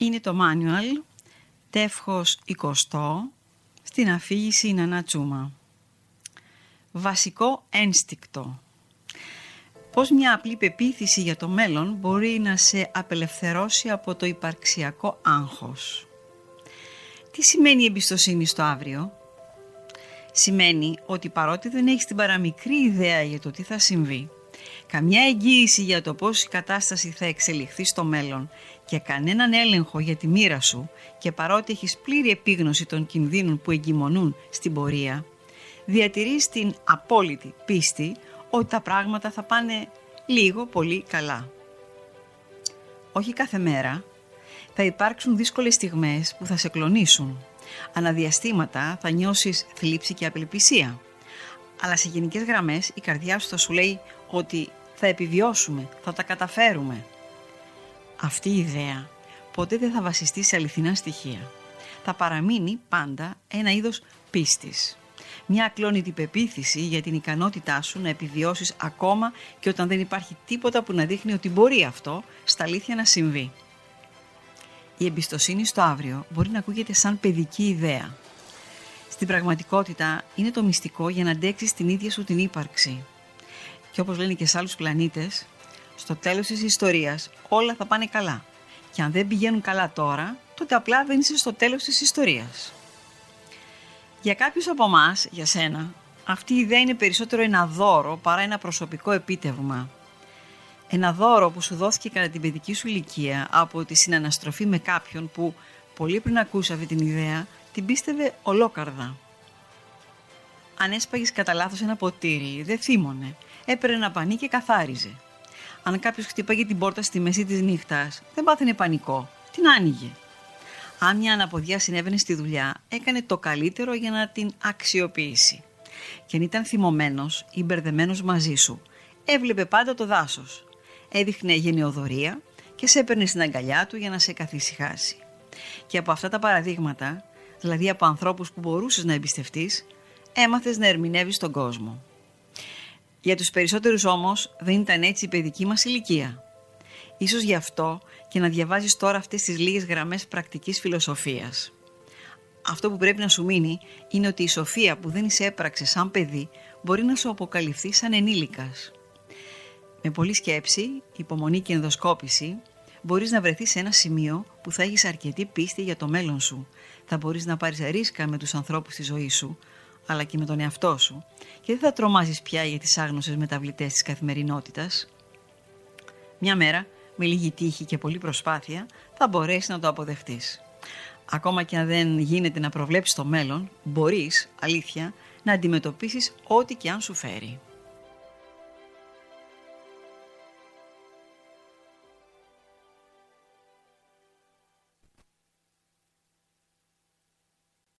Είναι το manual τεύχος 20 στην αφήγηση Νανατσούμα. Βασικό ένστικτο. Πώς μια απλή πεποίθηση για το μέλλον μπορεί να σε απελευθερώσει από το υπαρξιακό άγχος. Τι σημαίνει εμπιστοσύνη στο αύριο; Σημαίνει ότι παρότι δεν έχεις την παραμικρή ιδέα για το τι θα συμβεί, καμιά εγγύηση για το πώς η κατάσταση θα εξελιχθεί στο μέλλον και κανέναν έλεγχο για τη μοίρα σου και παρότι έχεις πλήρη επίγνωση των κινδύνων που εγκυμονούν στην πορεία, διατηρείς την απόλυτη πίστη ότι τα πράγματα θα πάνε λίγο πολύ καλά. Όχι κάθε μέρα, θα υπάρξουν δύσκολες στιγμές που θα σε κλονίσουν. Αναδιαστήματα θα νιώσεις θλίψη και απελπισία. Αλλά σε γενικές γραμμές η καρδιά σου θα σου λέει ότι θα επιβιώσουμε, θα τα καταφέρουμε. Αυτή η ιδέα ποτέ δεν θα βασιστεί σε αληθινά στοιχεία. Θα παραμείνει πάντα ένα είδος πίστης. Μια ακλόνητη πεποίθηση για την ικανότητά σου να επιβιώσεις ακόμα και όταν δεν υπάρχει τίποτα που να δείχνει ότι μπορεί αυτό στα αλήθεια να συμβεί. Η εμπιστοσύνη στο αύριο μπορεί να ακούγεται σαν παιδική ιδέα. Στην πραγματικότητα είναι το μυστικό για να αντέξεις την ίδια σου την ύπαρξη. Και όπως λένε και σε άλλους πλανήτες, στο τέλος της ιστορίας όλα θα πάνε καλά. Και αν δεν πηγαίνουν καλά τώρα, τότε απλά δεν είσαι στο τέλος της ιστορίας. Για κάποιους από εμάς, για σένα, αυτή η ιδέα είναι περισσότερο ένα δώρο παρά ένα προσωπικό επίτευγμα. Ένα δώρο που σου δόθηκε κατά την παιδική σου ηλικία από τη συναναστροφή με κάποιον που πολύ πριν ακούσει αυτή την ιδέα την πίστευε ολόκαρδα. Αν έσπαγες κατά λάθος ένα ποτήρι, δεν θύμωνε. Έπαιρνε ένα πανί και καθάριζε. Αν κάποιος χτύπαγε την πόρτα στη μέση της νύχτας, δεν πάθαινε πανικό. Την άνοιγε. Αν μια αναποδιά συνέβαινε στη δουλειά, έκανε το καλύτερο για να την αξιοποιήσει. Και αν ήταν θυμωμένος ή μπερδεμένος μαζί σου, έβλεπε πάντα το δάσος. Έδειχνε γενεοδορία και σε έπαιρνε στην αγκαλιά του για να σε καθησυχάσει. Και από αυτά τα παραδείγματα, δηλαδή από ανθρώπους που μπορούσες να εμπιστευτείς, έμαθες να ερμηνεύεις τον κόσμο. Για τους περισσότερους όμως δεν ήταν έτσι η παιδική μας ηλικία. Ίσως γι' αυτό και να διαβάζεις τώρα αυτές τις λίγες γραμμές πρακτικής φιλοσοφίας. Αυτό που πρέπει να σου μείνει είναι ότι η σοφία που δεν είσαι έπραξε σαν παιδί μπορεί να σου αποκαλυφθεί σαν ενήλικας. Με πολλή σκέψη, υπομονή και ενδοσκόπηση μπορείς να βρεθείς σε ένα σημείο που θα έχεις αρκετή πίστη για το μέλλον σου. Θα μπορείς να πάρεις ρίσκα με τους ανθρώπους στη ζωή σου αλλά και με τον εαυτό σου και δεν θα τρομάζεις πια για τις άγνωσες μεταβλητές της καθημερινότητας. Μια μέρα, με λίγη τύχη και πολλή προσπάθεια, θα μπορέσεις να το αποδεχτείς. Ακόμα και αν δεν γίνεται να προβλέψεις το μέλλον, μπορείς, αλήθεια, να αντιμετωπίσεις ό,τι και αν σου φέρει.